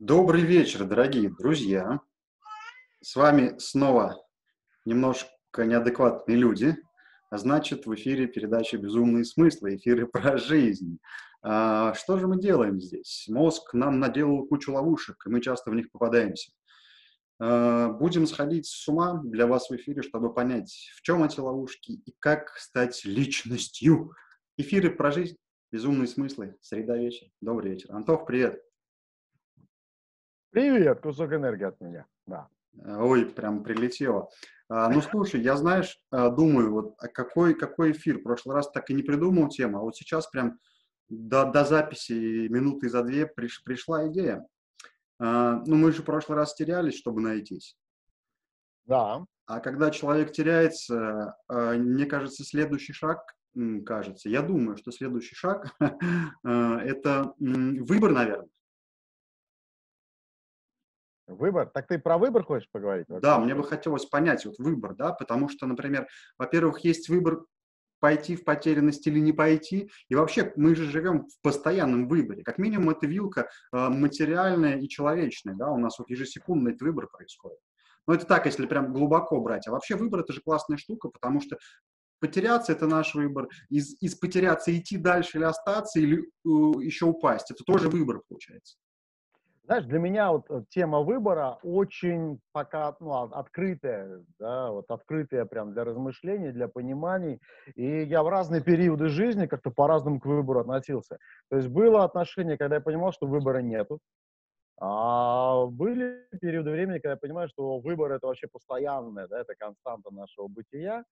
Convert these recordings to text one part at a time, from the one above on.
Добрый вечер, дорогие друзья. С вами снова немножко неадекватные люди. А значит, в эфире передача «Безумные смыслы», эфиры про жизнь. А, что же мы делаем здесь? Мозг нам наделал кучу ловушек, и мы часто в них попадаемся. А, будем сходить с ума для вас в эфире, чтобы понять, в чем эти ловушки и как стать личностью. Эфиры про жизнь, безумные смыслы, среда вечер. Добрый вечер. Антох, привет. Привет, кусок энергии от меня. Да. Ой, прям прилетело. А, ну, слушай, я, знаешь, а, думаю, вот а какой, какой эфир? В прошлый раз так и не придумал тему, а вот сейчас прям до, до записи минуты за две приш, пришла идея. А, ну, мы же в прошлый раз терялись, чтобы найтись. Да. А когда человек теряется, а, мне кажется, следующий шаг, кажется, я думаю, что следующий шаг это выбор, наверное. Выбор? Так ты про выбор хочешь поговорить? Вообще? Да, мне бы хотелось понять вот выбор, да, потому что, например, во-первых, есть выбор пойти в потерянность или не пойти. И вообще мы же живем в постоянном выборе. Как минимум это вилка э, материальная и человечная. Да? У нас вот ежесекундный этот выбор происходит. Но это так, если прям глубоко брать. А вообще выбор это же классная штука, потому что потеряться это наш выбор. Из, из потеряться идти дальше или остаться, или э, еще упасть. Это тоже выбор получается. Знаешь, для меня вот э, тема выбора очень пока ну, открытая, да, вот открытая прям для размышлений, для пониманий. И я в разные периоды жизни как-то по-разному к выбору относился. То есть было отношение, когда я понимал, что выбора нету. А были периоды времени, когда я понимаю, что выбор это вообще постоянное, да, это константа нашего бытия.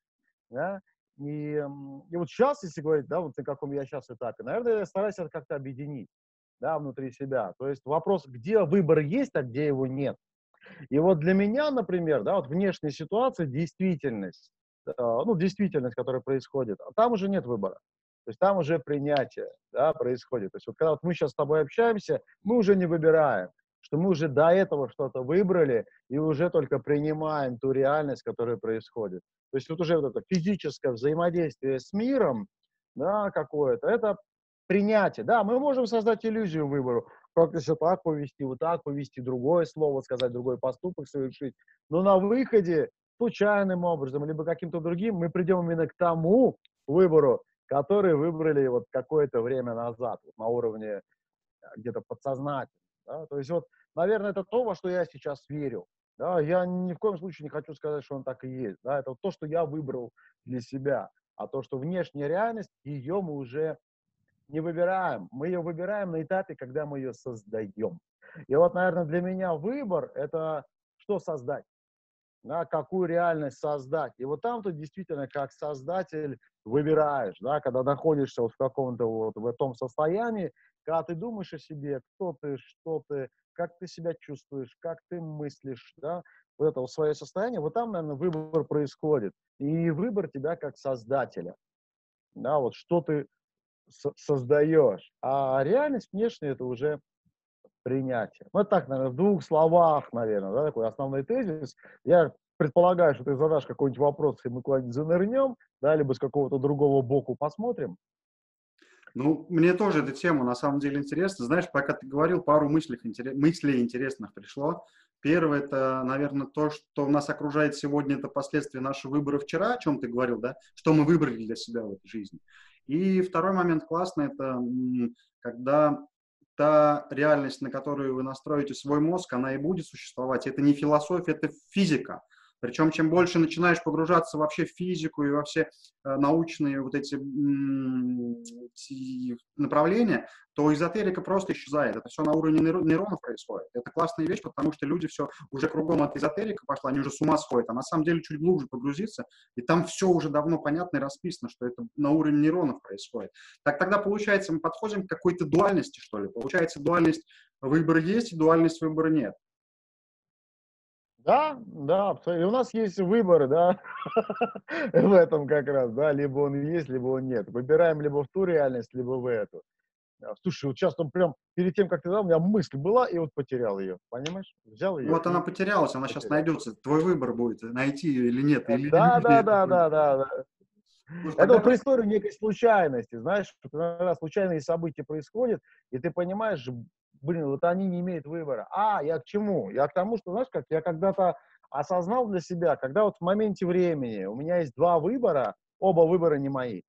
Да? И, и вот сейчас, если говорить, да, вот на каком я сейчас этапе, наверное, я стараюсь это как-то объединить да, внутри себя. То есть вопрос, где выбор есть, а где его нет. И вот для меня, например, да, вот внешняя ситуация, действительность, э, ну, действительность, которая происходит, а там уже нет выбора. То есть там уже принятие да, происходит. То есть вот когда вот мы сейчас с тобой общаемся, мы уже не выбираем, что мы уже до этого что-то выбрали и уже только принимаем ту реальность, которая происходит. То есть вот уже вот это физическое взаимодействие с миром, да, какое-то, это принятие. Да, мы можем создать иллюзию выбору, как-то себя так повести, вот так повести, другое слово сказать, другой поступок совершить. Но на выходе случайным образом, либо каким-то другим, мы придем именно к тому выбору, который выбрали вот какое-то время назад, вот на уровне э, где-то подсознательно. Да? То есть вот, наверное, это то, во что я сейчас верю. Да? Я ни в коем случае не хочу сказать, что он так и есть. Да? Это вот то, что я выбрал для себя. А то, что внешняя реальность, ее мы уже не выбираем. Мы ее выбираем на этапе, когда мы ее создаем. И вот, наверное, для меня выбор – это что создать, да, какую реальность создать. И вот там ты действительно как создатель выбираешь, да, когда находишься вот в каком-то вот в этом состоянии, когда ты думаешь о себе, кто ты, что ты, как ты себя чувствуешь, как ты мыслишь, да, вот это вот свое состояние, вот там, наверное, выбор происходит. И выбор тебя как создателя. Да, вот что ты создаешь. А реальность внешняя – это уже принятие. Ну, так, наверное, в двух словах, наверное, да, такой основной тезис. Я предполагаю, что ты задашь какой-нибудь вопрос, и мы куда-нибудь занырнем, да, либо с какого-то другого боку посмотрим. Ну, мне тоже эта тема на самом деле интересна. Знаешь, пока ты говорил, пару мыслей, мыслей интересных пришло. Первое, это, наверное, то, что нас окружает сегодня, это последствия нашего выбора вчера, о чем ты говорил, да, что мы выбрали для себя в этой жизни. И второй момент классный, это когда та реальность, на которую вы настроите свой мозг, она и будет существовать. Это не философия, это физика. Причем, чем больше начинаешь погружаться вообще в физику и во все э, научные вот эти направления, то эзотерика просто исчезает. Это все на уровне нейронов происходит. Это классная вещь, потому что люди все уже кругом от эзотерика пошла, они уже с ума сходят. А на самом деле чуть глубже погрузиться, и там все уже давно понятно и расписано, что это на уровне нейронов происходит. Так тогда, получается, мы подходим к какой-то дуальности, что ли. Получается, дуальность выбора есть, и дуальность выбора нет. Да, да, абсолютно. И у нас есть выборы, да, в этом как раз, да, либо он есть, либо он нет. Выбираем либо в ту реальность, либо в эту. Слушай, вот сейчас он прям перед тем, как ты дал, у меня мысль была, и вот потерял ее, понимаешь? Взял ее. Вот она потерялась, она потерял. сейчас найдется. Твой выбор будет, найти ее или нет. Или да, да, да, да, да, да. Это вот про историю некой случайности, знаешь, иногда случайные события происходят, и ты понимаешь, блин, вот они не имеют выбора. А, я к чему? Я к тому, что, знаешь, как я когда-то осознал для себя, когда вот в моменте времени у меня есть два выбора, оба выбора не мои.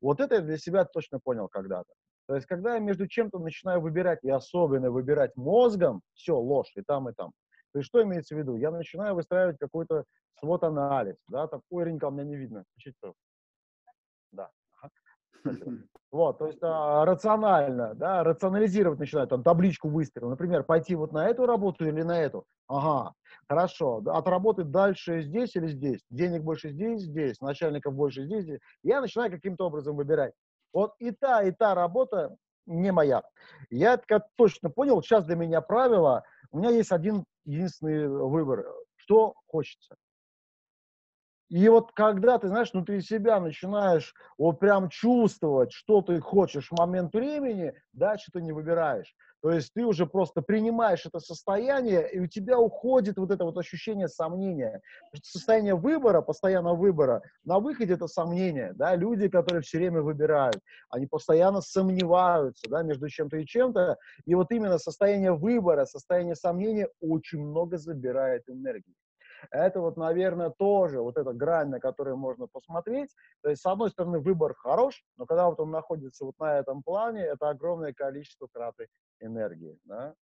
Вот это я для себя точно понял когда-то. То есть, когда я между чем-то начинаю выбирать, и особенно выбирать мозгом, все, ложь, и там, и там. То есть, что имеется в виду? Я начинаю выстраивать какой-то свод-анализ, да, там, ой, Ренька, у меня не видно, включить Да. Вот, то есть а, рационально, да, рационализировать начинаю, там, табличку выстрела. Например, пойти вот на эту работу или на эту. Ага, хорошо, отработать дальше здесь или здесь. Денег больше здесь, здесь, начальников больше здесь, здесь. Я начинаю каким-то образом выбирать. Вот и та, и та работа не моя. Я это точно понял, сейчас для меня правило, у меня есть один единственный выбор, что хочется. И вот когда ты, знаешь, внутри себя начинаешь вот прям чувствовать, что ты хочешь в момент времени, дальше ты не выбираешь. То есть ты уже просто принимаешь это состояние, и у тебя уходит вот это вот ощущение сомнения. Состояние выбора, постоянного выбора, на выходе это сомнение, да, люди, которые все время выбирают, они постоянно сомневаются, да, между чем-то и чем-то, и вот именно состояние выбора, состояние сомнения очень много забирает энергии. Это вот, наверное, тоже вот эта грань, на которую можно посмотреть. То есть, с одной стороны, выбор хорош, но когда вот он находится вот на этом плане, это огромное количество траты энергии. Да?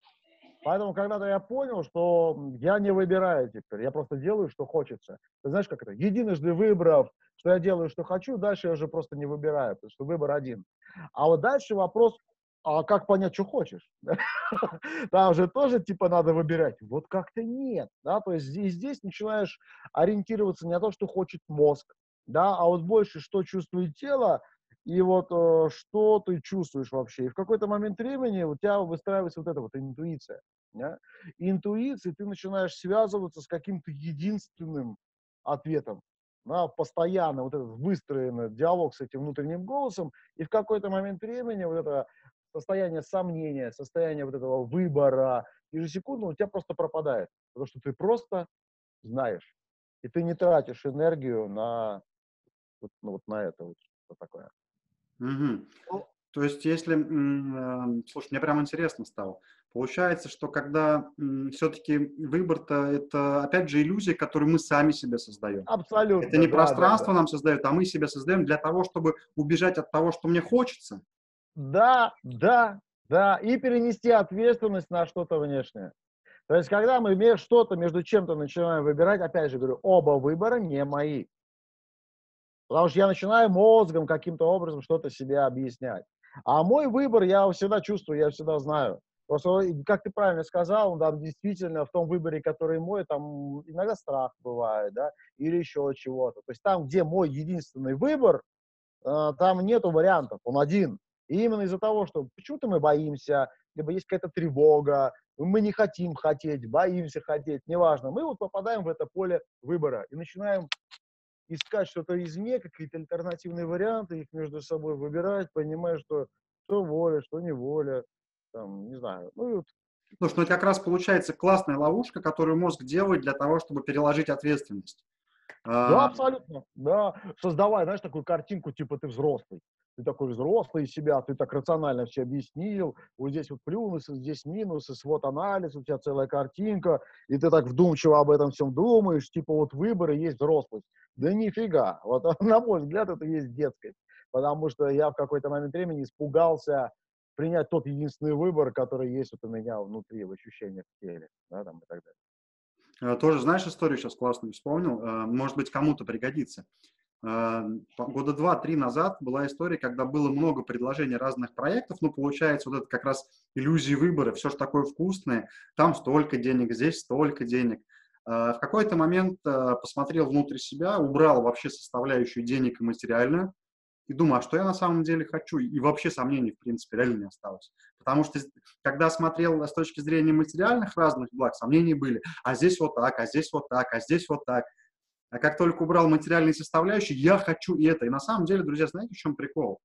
Поэтому когда-то я понял, что я не выбираю теперь, я просто делаю, что хочется. Ты знаешь, как это? Единожды выбрав, что я делаю, что хочу, дальше я уже просто не выбираю, потому что выбор один. А вот дальше вопрос, а как понять, что хочешь? Там же тоже, типа, надо выбирать. Вот как-то нет, да, то есть здесь, здесь начинаешь ориентироваться не на то, что хочет мозг, да, а вот больше, что чувствует тело, и вот э, что ты чувствуешь вообще. И в какой-то момент времени у тебя выстраивается вот эта вот интуиция. Да? И интуицией ты начинаешь связываться с каким-то единственным ответом. Да, постоянно вот этот выстроенный диалог с этим внутренним голосом, и в какой-то момент времени вот это состояние сомнения, состояние вот этого выбора, ежесекундно у тебя просто пропадает, потому что ты просто знаешь, и ты не тратишь энергию на вот, ну, вот на это вот что такое. Угу. То есть, если, э, слушай, мне прям интересно стало. Получается, что когда все-таки выбор-то это, опять же, иллюзия, которую мы сами себе создаем. Абсолютно. Это не да, пространство да, да. нам создает, а мы себе создаем для того, чтобы убежать от того, что мне хочется. Да, да, да. И перенести ответственность на что-то внешнее. То есть, когда мы что-то между чем-то начинаем выбирать, опять же говорю, оба выбора не мои. Потому что я начинаю мозгом каким-то образом что-то себе объяснять. А мой выбор я всегда чувствую, я всегда знаю. Просто, как ты правильно сказал, там действительно в том выборе, который мой, там иногда страх бывает, да, или еще чего-то. То есть там, где мой единственный выбор, э, там нету вариантов, он один. И именно из-за того, что почему-то мы боимся, либо есть какая-то тревога, мы не хотим хотеть, боимся хотеть, неважно. Мы вот попадаем в это поле выбора и начинаем искать что-то извне, какие-то альтернативные варианты, их между собой выбирать, понимая, что что воля, что не воля, там, не знаю. Ну, и вот Слушай, ну это как раз получается классная ловушка, которую мозг делает для того, чтобы переложить ответственность. Да, а, абсолютно, да. Создавая, знаешь, такую картинку, типа ты взрослый. Ты такой взрослый из себя, ты так рационально все объяснил, вот здесь вот плюсы, здесь минусы, свод анализ, у тебя целая картинка, и ты так вдумчиво об этом всем думаешь, типа вот выборы есть взрослость. Да нифига, вот на мой взгляд это есть детскость, потому что я в какой-то момент времени испугался принять тот единственный выбор, который есть вот у меня внутри, в ощущениях в теле, да, там и так далее. Э, тоже знаешь историю сейчас классную вспомнил, э, может быть, кому-то пригодится. Э, года два-три назад была история, когда было много предложений разных проектов, ну, получается, вот это как раз иллюзии выбора, все же такое вкусное, там столько денег, здесь столько денег. В какой-то момент посмотрел внутрь себя, убрал вообще составляющую денег и материальную, и думаю, а что я на самом деле хочу? И вообще сомнений, в принципе, реально не осталось. Потому что, когда смотрел с точки зрения материальных разных благ, сомнения были. А здесь вот так, а здесь вот так, а здесь вот так. А как только убрал материальные составляющие, я хочу и это. И на самом деле, друзья, знаете, в чем прикол?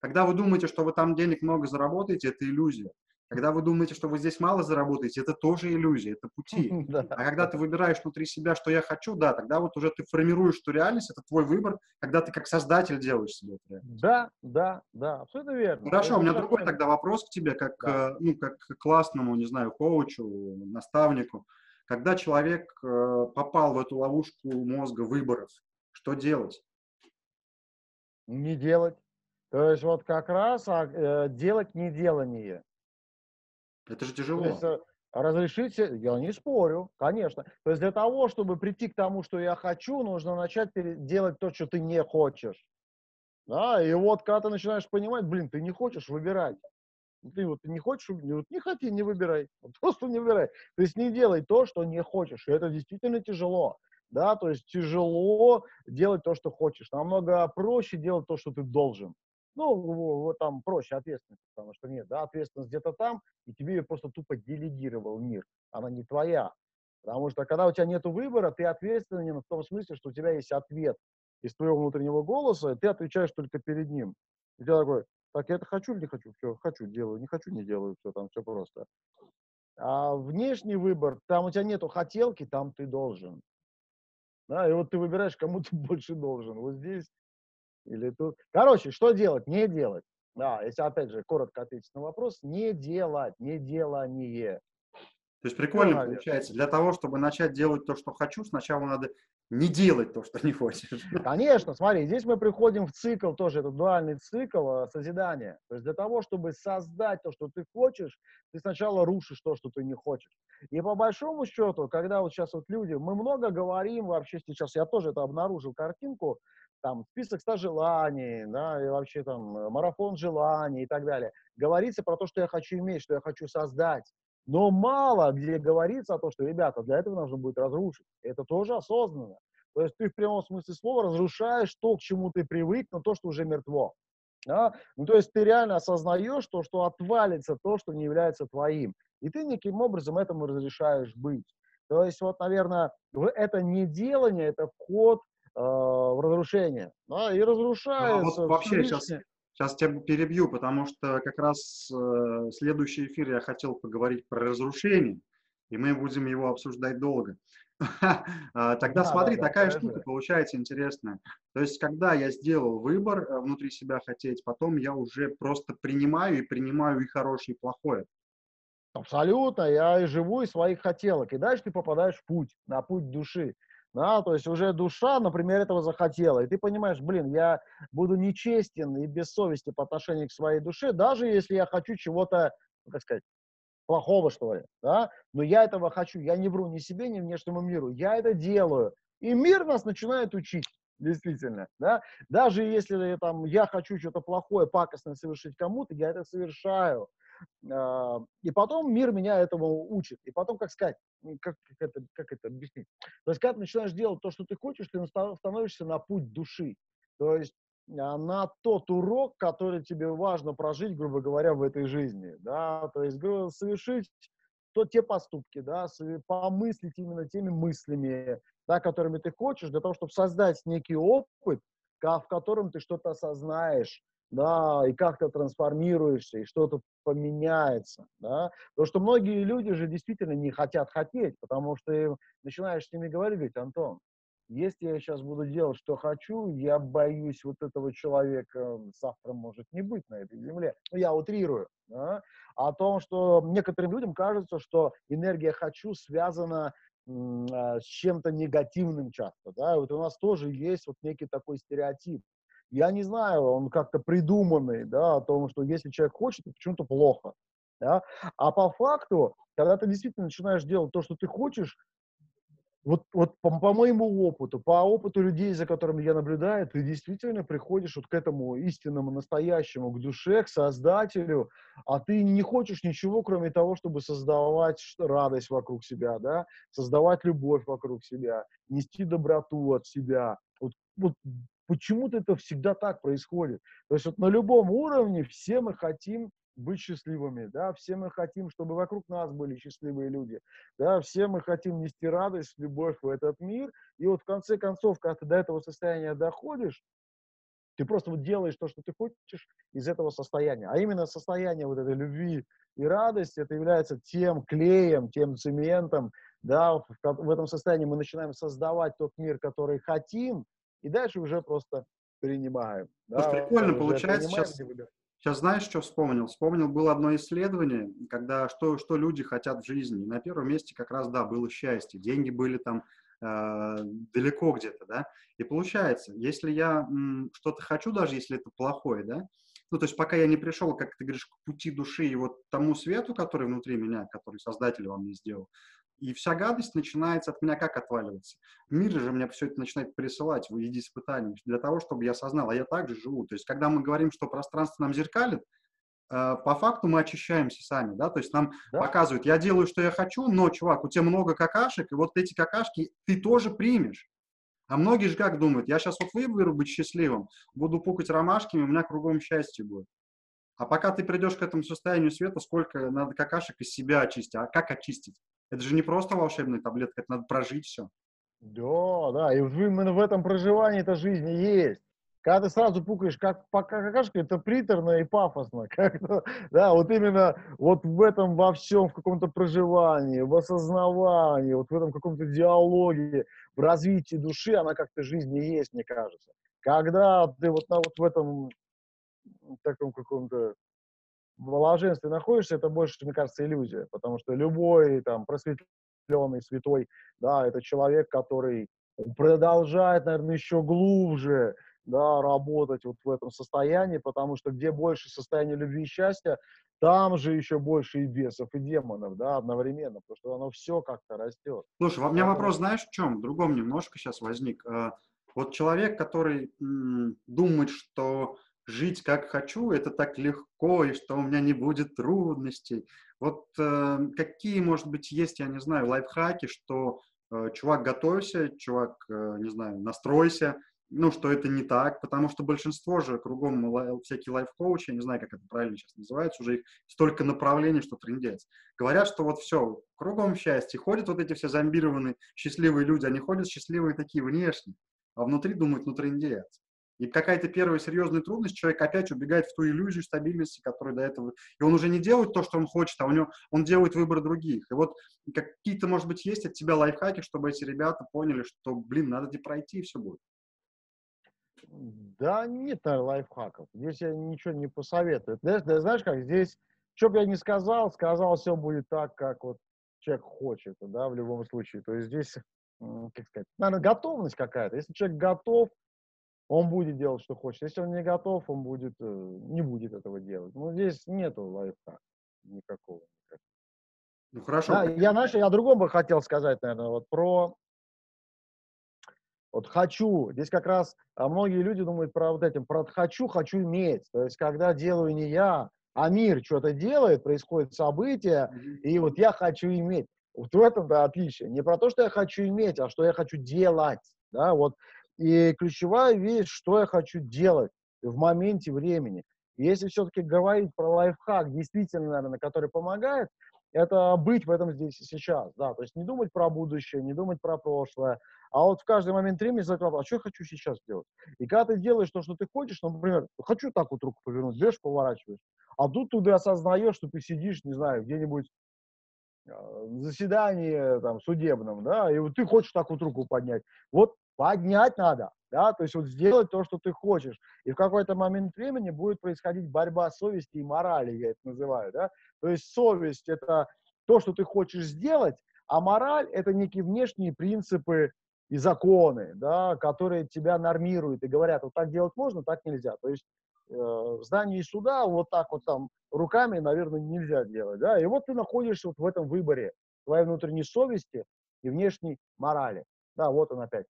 Когда вы думаете, что вы там денег много заработаете, это иллюзия. Когда вы думаете, что вы здесь мало заработаете, это тоже иллюзия, это пути. А когда ты выбираешь внутри себя, что я хочу, да, тогда вот уже ты формируешь ту реальность, это твой выбор, когда ты как создатель делаешь себе эту реальность. Да, да, да, абсолютно верно. Хорошо, у меня другой тогда вопрос к тебе, как, да. Э, ну, как к классному, не знаю, коучу, наставнику. Когда человек э, попал в эту ловушку мозга выборов, что делать? Не делать. То есть вот как раз а, э, делать неделание. Это же тяжело. То есть, э, разрешить, я не спорю, конечно. То есть для того, чтобы прийти к тому, что я хочу, нужно начать делать то, что ты не хочешь. Да, и вот когда ты начинаешь понимать, блин, ты не хочешь выбирать. Ты вот не хочешь, вот не хоти, не выбирай. Просто не выбирай. То есть не делай то, что не хочешь. И это действительно тяжело. Да, то есть тяжело делать то, что хочешь. Намного проще делать то, что ты должен. Ну, вот там проще ответственность, потому что нет, да, ответственность где-то там, и тебе ее просто тупо делегировал мир. Она не твоя. Потому что когда у тебя нет выбора, ты ответственен в том смысле, что у тебя есть ответ из твоего внутреннего голоса, и ты отвечаешь только перед ним. И ты такой, так, я это хочу или не хочу? Все, хочу, делаю, не хочу, не делаю, все, там все просто. А внешний выбор, там у тебя нету хотелки, там ты должен. Да, и вот ты выбираешь, кому ты больше должен. Вот здесь или тут. Короче, что делать? Не делать. Да, если опять же коротко ответить на вопрос, не делать, не делание. То есть прикольно получается. Для того, чтобы начать делать то, что хочу, сначала надо не делать то, что не хочешь. Конечно, смотри, здесь мы приходим в цикл, тоже это дуальный цикл а, созидания. То есть для того, чтобы создать то, что ты хочешь, ты сначала рушишь то, что ты не хочешь. И по большому счету, когда вот сейчас вот люди, мы много говорим вообще сейчас, я тоже это обнаружил картинку, там список 100 желаний, да, и вообще там э, марафон желаний и так далее. Говорится про то, что я хочу иметь, что я хочу создать. Но мало где говорится о том, что, ребята, для этого нужно будет разрушить. Это тоже осознанно. То есть ты в прямом смысле слова разрушаешь то, к чему ты привык, но то, что уже мертво. Да? Ну, то есть ты реально осознаешь то, что отвалится то, что не является твоим. И ты неким образом этому разрешаешь быть. То есть вот, наверное, это не делание, это вход э, в разрушение. Да? И разрушается. А вот вообще сейчас, сейчас тебя перебью, потому что как раз э, следующий эфир я хотел поговорить про разрушение, и мы будем его обсуждать долго. А, тогда смотри, такая штука получается интересная. То есть, когда я сделал выбор э, внутри себя хотеть, потом я уже просто принимаю и принимаю и хорошее, и плохое. Абсолютно, я и живу из своих хотелок. И дальше ты попадаешь в путь, на путь души. Да, то есть уже душа, например, этого захотела. И ты понимаешь, блин, я буду нечестен и без совести по отношению к своей душе, даже если я хочу чего-то, ну, как сказать, плохого, что ли, да, но я этого хочу, я не вру ни себе, ни внешнему миру, я это делаю. И мир нас начинает учить, действительно, да, даже если там я хочу что-то плохое, пакостное совершить кому-то, я это совершаю. А, и потом мир меня этому учит. И потом, как сказать, как, это, как это объяснить? То есть, когда ты начинаешь делать то, что ты хочешь, ты становишься на путь души. То есть, а, на тот урок, который тебе важно прожить, грубо говоря, в этой жизни. Да? То есть, совершить то те поступки, да, помыслить именно теми мыслями, да, которыми ты хочешь, для того, чтобы создать некий опыт, в котором ты что-то осознаешь, да, и как ты трансформируешься, и что-то поменяется, да, потому что многие люди же действительно не хотят хотеть, потому что начинаешь с ними говорить, говорить, Антон, если я сейчас буду делать, что хочу, я боюсь вот этого человека завтра может не быть на этой земле. Ну, я утрирую. Да? О том, что некоторым людям кажется, что энергия «хочу» связана а, с чем-то негативным часто. Да? Вот у нас тоже есть вот некий такой стереотип. Я не знаю, он как-то придуманный, да, о том, что если человек хочет, то почему-то плохо. Да? А по факту, когда ты действительно начинаешь делать то, что ты хочешь, вот, вот по, по моему опыту, по опыту людей, за которыми я наблюдаю, ты действительно приходишь вот к этому истинному, настоящему, к душе, к Создателю, а ты не хочешь ничего, кроме того, чтобы создавать радость вокруг себя, да, создавать любовь вокруг себя, нести доброту от себя. Вот, вот Почему-то это всегда так происходит. То есть вот на любом уровне все мы хотим быть счастливыми, да, все мы хотим, чтобы вокруг нас были счастливые люди, да, все мы хотим нести радость, любовь в этот мир, и вот в конце концов, когда ты до этого состояния доходишь, Ты просто вот делаешь то, что ты хочешь из этого состояния. А именно состояние вот этой любви и радости, это является тем клеем, тем цементом, да, в, в этом состоянии мы начинаем создавать тот мир, который хотим, и дальше уже просто принимаем. Слушай, да, прикольно получается сейчас. Сейчас знаешь, что вспомнил? Вспомнил, было одно исследование, когда что, что люди хотят в жизни. И на первом месте как раз, да, было счастье. Деньги были там э, далеко где-то, да. И получается, если я что-то хочу, даже если это плохое, да, ну, то есть пока я не пришел, как ты говоришь, к пути души и вот тому свету, который внутри меня, который Создатель вам не сделал, и вся гадость начинается от меня как отваливаться. Мир же мне все это начинает присылать в виде испытаний для того, чтобы я осознал, а я также живу. То есть когда мы говорим, что пространство нам зеркалит, э, по факту мы очищаемся сами, да, то есть нам да. показывают, я делаю, что я хочу, но, чувак, у тебя много какашек, и вот эти какашки ты тоже примешь. А многие же как думают, я сейчас вот выберу быть счастливым, буду пукать ромашками, у меня кругом счастье будет. А пока ты придешь к этому состоянию света, сколько надо какашек из себя очистить, а как очистить? Это же не просто волшебная таблетка, это надо прожить все. Да, да, и именно в этом проживании эта жизнь и есть. Когда ты сразу пукаешь как какашка, это приторно и пафосно. Да, вот именно вот в этом во всем, в каком-то проживании, в осознавании, вот в этом каком-то диалоге, в развитии души, она как-то жизнь и есть, мне кажется. Когда ты вот, на, вот в этом таком каком-то блаженстве находишься, это больше, мне кажется, иллюзия, потому что любой там просветленный, святой, да, это человек, который продолжает, наверное, еще глубже, да, работать вот в этом состоянии, потому что где больше состояние любви и счастья, там же еще больше и бесов, и демонов, да, одновременно, потому что оно все как-то растет. Слушай, у меня вопрос, знаешь, в чем? В другом немножко сейчас возник. А, вот человек, который думает, что жить как хочу, это так легко, и что у меня не будет трудностей. Вот э, какие, может быть, есть, я не знаю, лайфхаки, что э, чувак, готовься, чувак, э, не знаю, настройся, ну, что это не так, потому что большинство же кругом лай, всякие лайф-коучи, я не знаю, как это правильно сейчас называется, уже их столько направлений, что трендец. Говорят, что вот все, кругом счастье, ходят вот эти все зомбированные счастливые люди, они ходят счастливые такие внешне, а внутри думают, ну, трендец. И какая-то первая серьезная трудность, человек опять убегает в ту иллюзию стабильности, которую до этого... И он уже не делает то, что он хочет, а у него он делает выбор других. И вот какие-то, может быть, есть от тебя лайфхаки, чтобы эти ребята поняли, что, блин, надо где пройти, и все будет. Да нет, наверное, лайфхаков. Здесь я ничего не посоветую. Знаешь, да, знаешь как, здесь, что бы я ни сказал, сказал, все будет так, как вот человек хочет, да, в любом случае. То есть здесь, как сказать, наверное, готовность какая-то. Если человек готов, он будет делать, что хочет. Если он не готов, он будет, э, не будет этого делать. Ну, здесь нету лайфхака никакого. Ну, хорошо. Да, я, знаешь, я о другом бы хотел сказать, наверное, вот про вот хочу. Здесь как раз а многие люди думают про вот этим, про хочу, хочу иметь. То есть, когда делаю не я, а мир что-то делает, происходит событие, mm-hmm. и вот я хочу иметь. Вот в этом, да, отличие. Не про то, что я хочу иметь, а что я хочу делать. Да, вот и ключевая вещь, что я хочу делать в моменте времени. Если все-таки говорить про лайфхак, действительно, наверное, который помогает, это быть в этом здесь и сейчас, да, то есть не думать про будущее, не думать про прошлое, а вот в каждый момент времени задать вопрос, а что я хочу сейчас делать? И когда ты делаешь то, что ты хочешь, например, хочу так вот руку повернуть, берешь, поворачиваешь, а тут ты осознаешь, что ты сидишь, не знаю, где-нибудь а, заседании там, судебном, да, и вот ты хочешь так вот руку поднять. Вот поднять надо, да, то есть вот сделать то, что ты хочешь. И в какой-то момент времени будет происходить борьба совести и морали, я это называю, да. То есть совесть – это то, что ты хочешь сделать, а мораль – это некие внешние принципы и законы, да, которые тебя нормируют и говорят, вот так делать можно, так нельзя. То есть э, в здании суда вот так вот там руками, наверное, нельзя делать, да. И вот ты находишься вот в этом выборе твоей внутренней совести и внешней морали. Да, вот он опять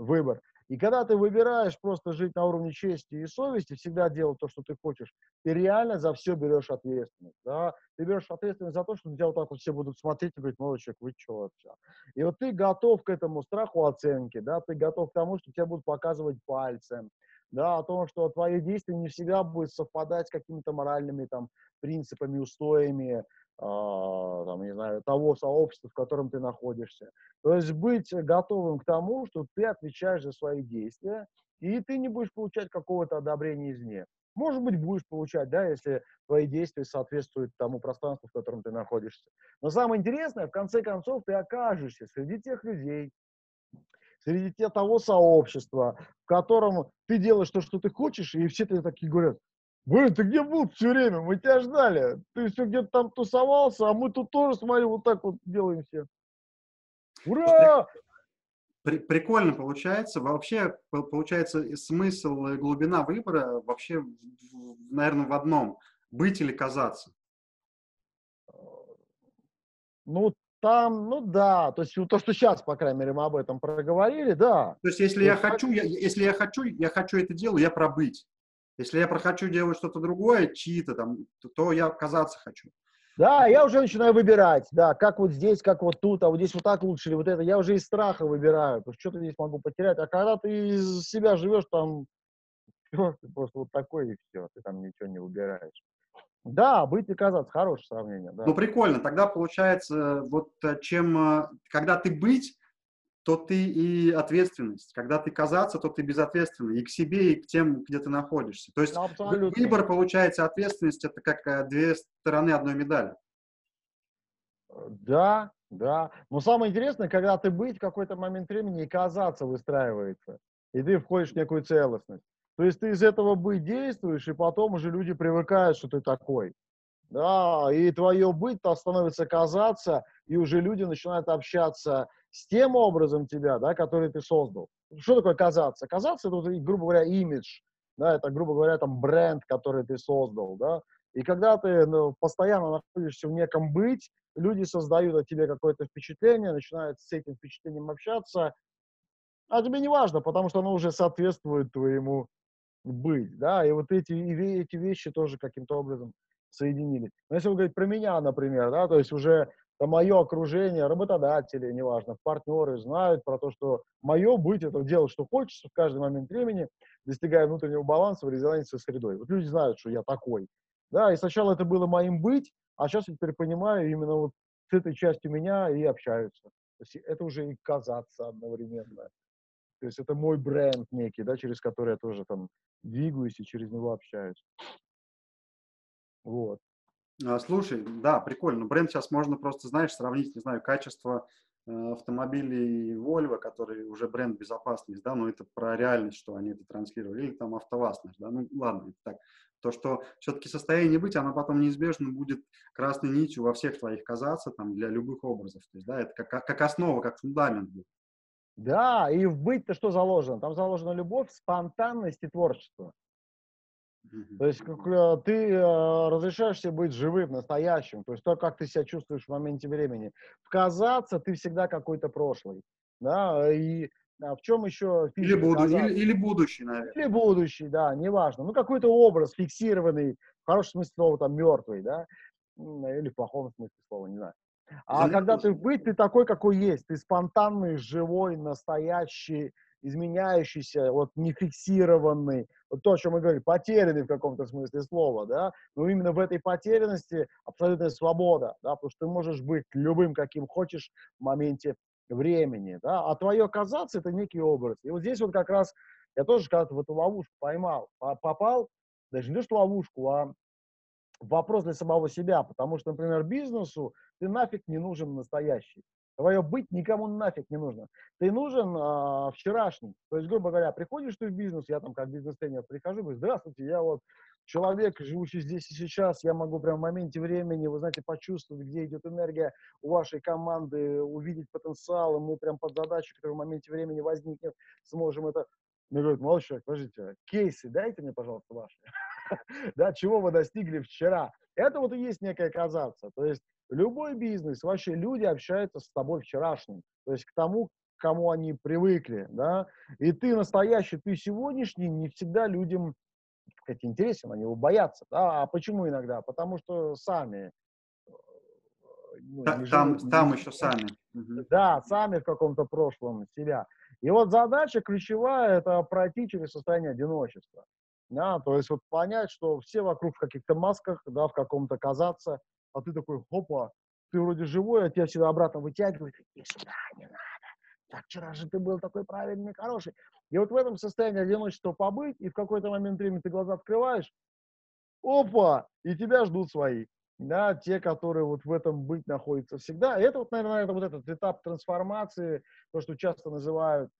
выбор. И когда ты выбираешь просто жить на уровне чести и совести, всегда делать то, что ты хочешь, ты реально за все берешь ответственность. Да? Ты берешь ответственность за то, что на тебя вот так вот все будут смотреть и говорить, молодой человек, вы что вообще? И вот ты готов к этому страху оценки, да, ты готов к тому, что тебя будут показывать пальцем, да, о том, что твои действия не всегда будут совпадать с какими-то моральными там принципами, устоями, там, там, не знаю, того сообщества, в котором ты находишься. То есть быть готовым к тому, что ты отвечаешь за свои действия, и ты не будешь получать какого-то одобрения извне. Может быть, будешь получать, да, если твои действия соответствуют тому пространству, в котором ты находишься. Но самое интересное, в конце концов, ты окажешься среди тех людей, среди того сообщества, в котором ты делаешь то, что ты хочешь, и все тебе такие говорят, Блин, ты где был все время? Мы тебя ждали. Ты все где-то там тусовался, а мы тут тоже, смотри, вот так вот делаем все. Ура! При, прикольно получается. Вообще, получается, смысл и глубина выбора вообще, наверное, в одном. Быть или казаться. Ну, там, ну да, то есть то, что сейчас, по крайней мере, мы об этом проговорили, да. То есть если то я хочу, я, если я хочу, я хочу это делать, я пробыть. Если я прохочу делать что-то другое, чьи-то там, то, то я казаться хочу. Да, я уже начинаю выбирать, да, как вот здесь, как вот тут, а вот здесь вот так лучше, или вот это. Я уже из страха выбираю, потому что что-то здесь могу потерять. А когда ты из себя живешь, там, все, ты просто вот такой и все, ты там ничего не выбираешь. Да, быть и казаться, хорошее сравнение. Да. Ну, прикольно. Тогда получается, вот э, чем, э, когда ты быть, то ты и ответственность. Когда ты казаться, то ты безответственный и к себе, и к тем, где ты находишься. То есть Абсолютно. выбор, получается, ответственность – это как э, две стороны одной медали. Да, да. Но самое интересное, когда ты быть в какой-то момент времени и казаться выстраивается, и ты входишь в некую целостность. То есть ты из этого быть действуешь, и потом уже люди привыкают, что ты такой. Да, и твое быть-то становится казаться, и уже люди начинают общаться с тем образом тебя, да, который ты создал. Что такое казаться? Казаться это, грубо говоря, имидж, да, это, грубо говоря, там бренд, который ты создал, да. И когда ты ну, постоянно находишься в неком быть, люди создают о тебе какое-то впечатление, начинают с этим впечатлением общаться, а тебе не важно, потому что оно уже соответствует твоему быть, да, и вот эти, и эти вещи тоже каким-то образом соединились. Но если вы говорите про меня, например, да, то есть уже мое окружение, работодатели, неважно, партнеры знают про то, что мое быть – это делать, что хочется в каждый момент времени, достигая внутреннего баланса в резонансе со средой. Вот люди знают, что я такой. Да, и сначала это было моим быть, а сейчас я теперь понимаю именно вот с этой частью меня и общаются. То есть это уже и казаться одновременно. То есть это мой бренд некий, да, через который я тоже там двигаюсь и через него общаюсь. Вот. А, слушай, да, прикольно. Бренд сейчас можно просто, знаешь, сравнить, не знаю, качество э, автомобилей Volvo, который уже бренд безопасность, да, но это про реальность, что они это транслировали, или там АвтоВАЗ да, ну ладно, это так. То, что все-таки состояние быть, оно потом неизбежно будет красной нитью во всех твоих казаться, там, для любых образов. То есть, да, это как, как основа, как фундамент. Да, и в быть-то что заложено? Там заложена любовь, спонтанность и творчество. То есть как, э, ты э, разрешаешь себе быть живым, настоящим, то есть то, как ты себя чувствуешь в моменте времени. Вказаться ты всегда какой-то прошлый, да, и а в чем еще или, буду, или, или будущий, наверное. Или будущий, да, неважно. Ну, какой-то образ фиксированный, в хорошем смысле слова, там, мертвый, да, или в плохом смысле слова, не знаю. А когда ты быть, ты такой, какой есть. Ты спонтанный, живой, настоящий, изменяющийся, вот не фиксированный, вот то, о чем мы говорили, потерянный в каком-то смысле слова, да, но именно в этой потерянности абсолютная свобода, да, потому что ты можешь быть любым, каким хочешь в моменте времени, да, а твое казаться это некий образ. И вот здесь вот как раз я тоже когда-то в эту ловушку поймал, попал, даже не то, что ловушку, а вопрос для самого себя, потому что, например, бизнесу ты нафиг не нужен настоящий. Твое быть никому нафиг не нужно. Ты нужен а, вчерашний. То есть, грубо говоря, приходишь ты в бизнес, я там как бизнес-тренер прихожу, говорю, здравствуйте, я вот человек, живущий здесь и сейчас, я могу прямо в моменте времени, вы знаете, почувствовать, где идет энергия у вашей команды, увидеть потенциал, и мы прям под задачей, которая в моменте времени возникнет, сможем это... Мне говорят, молодой человек, подождите, кейсы дайте мне, пожалуйста, ваши. да, чего вы достигли вчера. Это вот и есть некое казаться. То есть Любой бизнес, вообще люди общаются с тобой вчерашним, то есть к тому, к кому они привыкли, да, и ты настоящий, ты сегодняшний, не всегда людям сказать, интересен, они его боятся, да, а почему иногда? Потому что сами э, ну, там, живут, там еще сами. Да, сами в каком-то прошлом себя. И вот задача ключевая – это пройти через состояние одиночества. Да, то есть вот понять, что все вокруг в каких-то масках, да, в каком-то казаться, а ты такой, хопа, ты вроде живой, а тебя всегда обратно вытягивают, иди сюда, не надо. Так вчера же ты был такой правильный, хороший. И вот в этом состоянии одиночества побыть, и в какой-то момент времени ты глаза открываешь, опа, и тебя ждут свои. Да, те, которые вот в этом быть находятся всегда. И это вот, наверное, это вот этот этап трансформации, то, что часто называют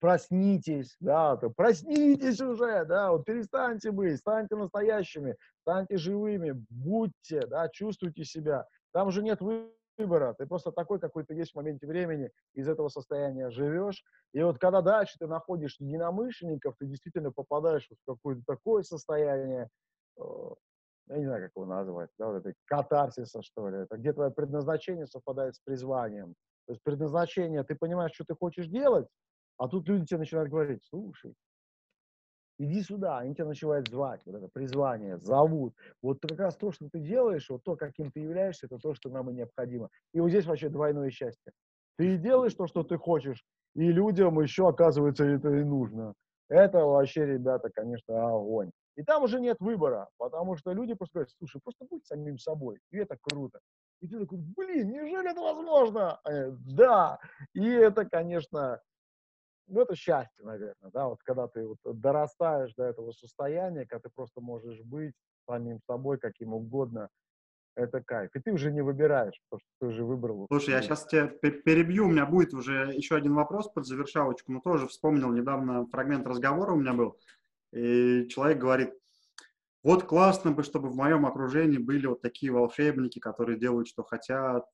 проснитесь, да, то проснитесь уже, да, вот перестаньте быть, станьте настоящими, станьте живыми, будьте, да, чувствуйте себя. Там уже нет выбора, ты просто такой, какой ты есть в моменте времени, из этого состояния живешь. И вот когда дальше ты находишь единомышленников, ты действительно попадаешь в какое-то такое состояние, э, я не знаю, как его назвать, да, вот это катарсиса, что ли, это где твое предназначение совпадает с призванием. То есть предназначение, ты понимаешь, что ты хочешь делать, а тут люди тебе начинают говорить, слушай, иди сюда, они тебя начинают звать, вот это призвание, зовут. Вот как раз то, что ты делаешь, вот то, каким ты являешься, это то, что нам и необходимо. И вот здесь вообще двойное счастье. Ты делаешь то, что ты хочешь, и людям еще, оказывается, это и нужно. Это вообще, ребята, конечно, огонь. И там уже нет выбора, потому что люди просто говорят, слушай, просто будь самим собой, и это круто. И ты такой, блин, неужели это возможно? Э, да, и это, конечно, ну, это счастье, наверное, да, вот когда ты вот дорастаешь до этого состояния, когда ты просто можешь быть самим собой, каким угодно, это кайф. И ты уже не выбираешь, потому что ты уже выбрал. Слушай, я сейчас тебя перебью, у меня будет уже еще один вопрос под завершалочку, но тоже вспомнил недавно фрагмент разговора у меня был, и человек говорит, вот классно бы, чтобы в моем окружении были вот такие волшебники, которые делают, что хотят,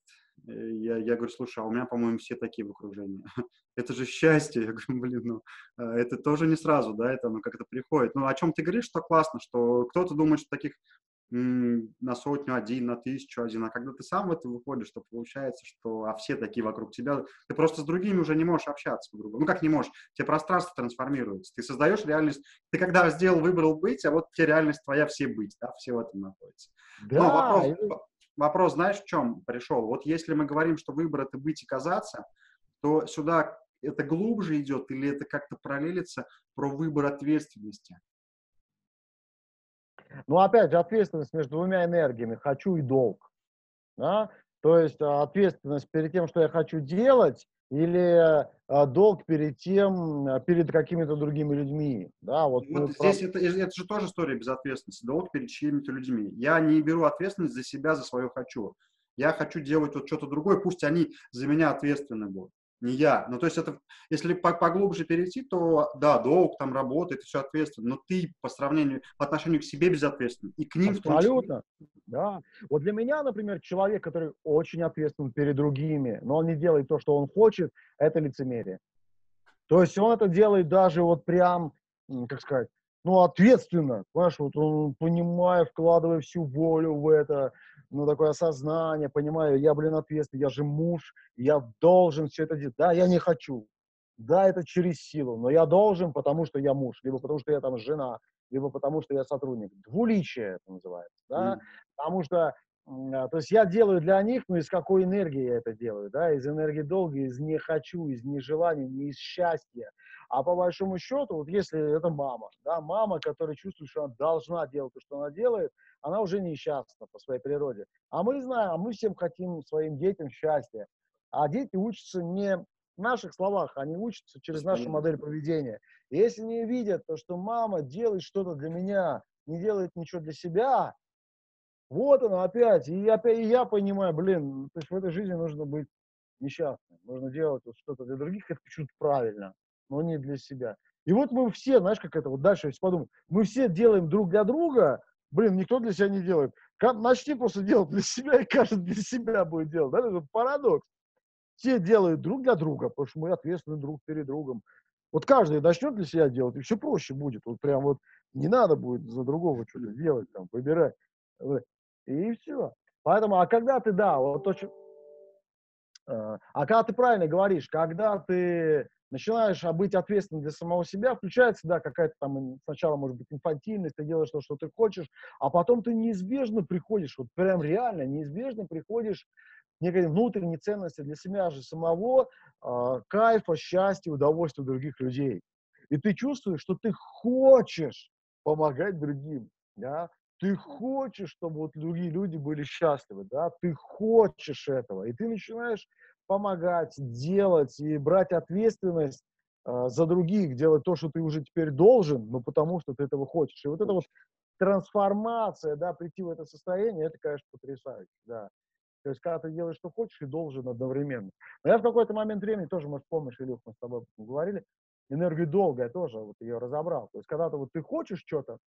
я, я говорю, слушай, а у меня, по-моему, все такие в окружении. это же счастье. Я говорю, блин, ну, э, это тоже не сразу, да, это ну, как это приходит. Ну, о чем ты говоришь, что классно, что кто-то думает, что таких на сотню один, на тысячу один, а когда ты сам в это выходишь, то получается, что а все такие вокруг тебя, ты просто с другими уже не можешь общаться по другому. Ну как не можешь? Тебе пространство трансформируется, ты создаешь реальность. Ты когда сделал, выбрал быть, а вот тебе реальность твоя все быть, да, все в этом находится. Да, Но вопрос, вопрос, знаешь, в чем пришел? Вот если мы говорим, что выбор это быть и казаться, то сюда это глубже идет или это как-то параллелится про выбор ответственности? Ну, опять же, ответственность между двумя энергиями, хочу и долг. Да? То есть а, ответственность перед тем, что я хочу делать, или а, долг перед тем, а, перед какими-то другими людьми. Да, вот вот здесь про... это, это же тоже история безответственности, долг перед чьими-то людьми. Я не беру ответственность за себя, за свое хочу. Я хочу делать вот что-то другое, пусть они за меня ответственны будут не я. Ну, то есть это, если поглубже перейти, то да, долг там работает, все ответственно, но ты по сравнению, по отношению к себе безответственен, и к ним Абсолютно, да. Вот для меня, например, человек, который очень ответственен перед другими, но он не делает то, что он хочет, это лицемерие. То есть он это делает даже вот прям, как сказать, ну, ответственно, понимаешь, вот он, понимая, вкладывая всю волю в это, ну, такое осознание, понимаю, я, блин, ответственный, я же муж, я должен все это делать. Да, я не хочу. Да, это через силу, но я должен, потому что я муж, либо потому что я там жена, либо потому что я сотрудник. Двуличие это называется, да, mm. потому что, то есть я делаю для них, но из какой энергии я это делаю, да, из энергии долга, из не хочу, из нежелания, не из счастья. А по большому счету, вот если это мама, да, мама, которая чувствует, что она должна делать то, что она делает, она уже несчастна по своей природе. А мы знаем, а мы всем хотим своим детям счастья. А дети учатся не в наших словах, они учатся через нашу модель поведения. И если не видят то, что мама делает что-то для меня, не делает ничего для себя, вот оно опять. И опять и я понимаю, блин, то есть в этой жизни нужно быть несчастным. Нужно делать вот что-то для других, это почему-то правильно, но не для себя. И вот мы все, знаешь, как это, вот дальше, если подумать, мы все делаем друг для друга, Блин, никто для себя не делает. Начни просто делать для себя, и каждый для себя будет делать. Да? Это парадокс. Все делают друг для друга, потому что мы ответственны друг перед другом. Вот каждый начнет для себя делать, и все проще будет. Вот прям вот не надо будет за другого что-то делать, там, выбирать. И все. Поэтому, а когда ты, да, вот очень... А, а когда ты правильно говоришь, когда ты начинаешь быть ответственным для самого себя, включается, да, какая-то там сначала, может быть, инфантильность, ты делаешь то, что ты хочешь, а потом ты неизбежно приходишь, вот прям реально неизбежно приходишь к некой внутренней ценности для себя же самого, э, кайфа, счастья, удовольствия других людей. И ты чувствуешь, что ты хочешь помогать другим, да, ты хочешь, чтобы вот другие люди были счастливы, да, ты хочешь этого, и ты начинаешь помогать, делать и брать ответственность э, за других, делать то, что ты уже теперь должен, но потому что ты этого хочешь. И вот эта вот трансформация, да, прийти в это состояние, это, конечно, потрясающе, да. То есть, когда ты делаешь, что хочешь, и должен одновременно. Но я в какой-то момент времени, тоже, может, помнишь, Илюх, мы с тобой говорили, энергию долга я тоже вот ее разобрал. То есть, когда ты вот ты хочешь что-то,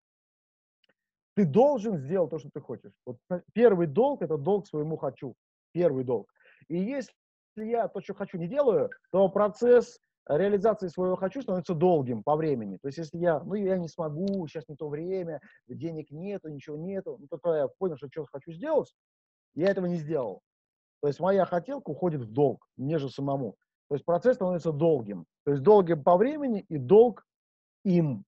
ты должен сделать то, что ты хочешь. Вот первый долг – это долг своему «хочу». Первый долг. И если я то, что хочу, не делаю, то процесс реализации своего «хочу» становится долгим по времени. То есть если я, ну, я не смогу, сейчас не то время, денег нету, ничего нету, ну, то я понял, что что-то хочу сделать, я этого не сделал. То есть моя хотелка уходит в долг, мне же самому. То есть процесс становится долгим. То есть долгим по времени и долг им.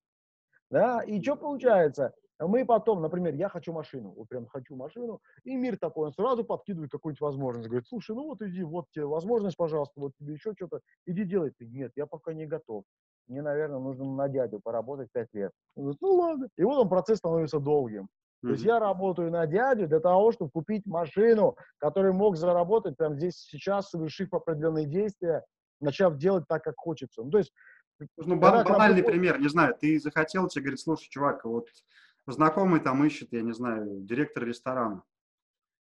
Да? И что получается? Мы потом, например, я хочу машину, вот прям хочу машину, и мир такой, он сразу подкидывает какую-нибудь возможность. Говорит, слушай, ну вот иди, вот тебе возможность, пожалуйста, вот тебе еще что-то, иди делай. Ты, нет, я пока не готов. Мне, наверное, нужно на дядю поработать пять лет. Он говорит, ну ладно. И вот он процесс становится долгим. Mm-hmm. То есть я работаю на дядю для того, чтобы купить машину, которую мог заработать прямо здесь сейчас, совершив определенные действия, начав делать так, как хочется. Ну, то есть ну, банальный пример, не знаю, ты захотел, тебе говорит, слушай, чувак, вот знакомый там ищет, я не знаю, директор ресторана.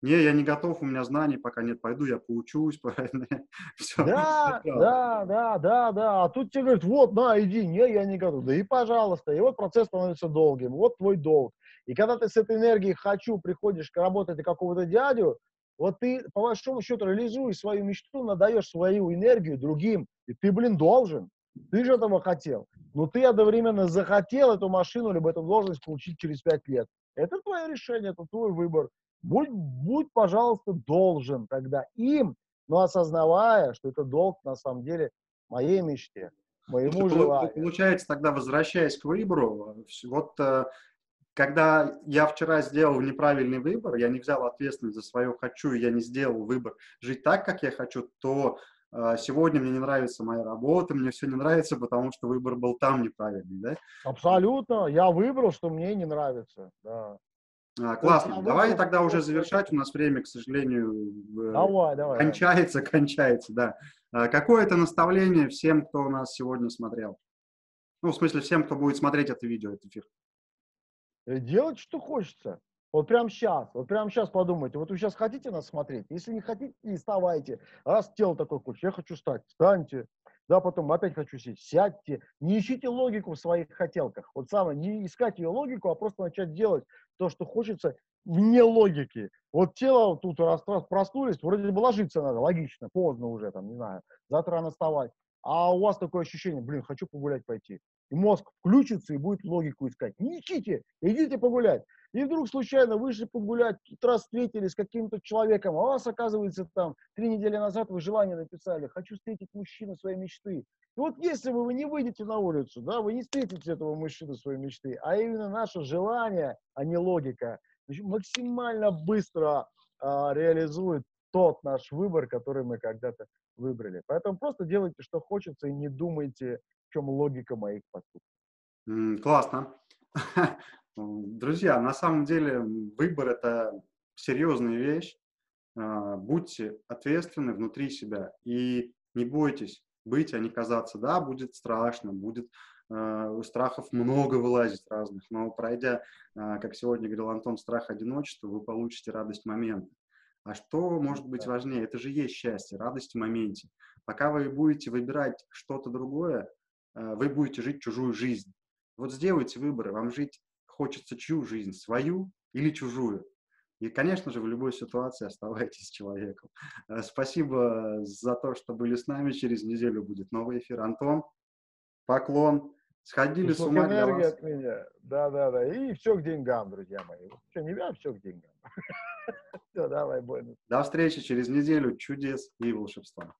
Не, я не готов, у меня знаний пока нет, пойду я поучусь? Все. Да, да, да, да, да. А тут тебе говорят, вот, на, иди, не, я не готов. Да и пожалуйста. И вот процесс становится долгим, вот твой долг. И когда ты с этой энергией «хочу» приходишь работать какого-то дядю, вот ты, по большому счету, реализуешь свою мечту, надаешь свою энергию другим, и ты, блин, должен. Ты же этого хотел. Но ты одновременно захотел эту машину, либо эту должность получить через пять лет. Это твое решение, это твой выбор. Будь, будь, пожалуйста, должен тогда им, но осознавая, что это долг на самом деле моей мечте, моему желанию. Получается, тогда возвращаясь к выбору, вот э, когда я вчера сделал неправильный выбор, я не взял ответственность за свое «хочу», я не сделал выбор жить так, как я хочу, то сегодня мне не нравится моя работа, мне все не нравится, потому что выбор был там неправильный, да? Абсолютно. Я выбрал, что мне не нравится, да. А, классно. Давай выбрал, тогда уже завершать. У нас время, к сожалению, давай, давай, кончается, давай. кончается, да. А, какое это наставление всем, кто у нас сегодня смотрел? Ну, в смысле, всем, кто будет смотреть это видео, этот эфир. Э, делать, что хочется. Вот прямо сейчас, вот прямо сейчас подумайте, вот вы сейчас хотите нас смотреть? Если не хотите, не вставайте. Раз тело такое хочет, я хочу стать, встаньте. Да, потом опять хочу сесть, сядьте. Не ищите логику в своих хотелках. Вот самое, не искать ее логику, а просто начать делать то, что хочется вне логики. Вот тело тут раз, раз проснулись, вроде бы ложиться надо, логично, поздно уже, там, не знаю, завтра рано вставать. А у вас такое ощущение, блин, хочу погулять пойти. И мозг включится и будет логику искать. Не ищите, идите погулять. И вдруг случайно вышли погулять, раз встретились с каким-то человеком, а у вас, оказывается, там, три недели назад вы желание написали, хочу встретить мужчину своей мечты. И вот если вы, вы не выйдете на улицу, да, вы не встретите этого мужчину своей мечты, а именно наше желание, а не логика, максимально быстро а, реализует тот наш выбор, который мы когда-то выбрали. Поэтому просто делайте, что хочется, и не думайте, в чем логика моих поступков. классно. Друзья, на самом деле выбор – это серьезная вещь. А, будьте ответственны внутри себя и не бойтесь быть, а не казаться. Да, будет страшно, будет у страхов много вылазить разных, но пройдя, а, как сегодня говорил Антон, страх одиночества, вы получите радость момента. А что может быть важнее? Это же есть счастье, радость в моменте. Пока вы будете выбирать что-то другое, вы будете жить чужую жизнь. Вот сделайте выборы, вам жить хочется чью жизнь, свою или чужую. И, конечно же, в любой ситуации оставайтесь человеком. Э, спасибо за то, что были с нами. Через неделю будет новый эфир. Антон, поклон. Сходили с ума для вас. от меня. Да, да, да. И все к деньгам, друзья мои. Все, не я, все к деньгам. Все, давай, До встречи через неделю. Чудес и волшебства.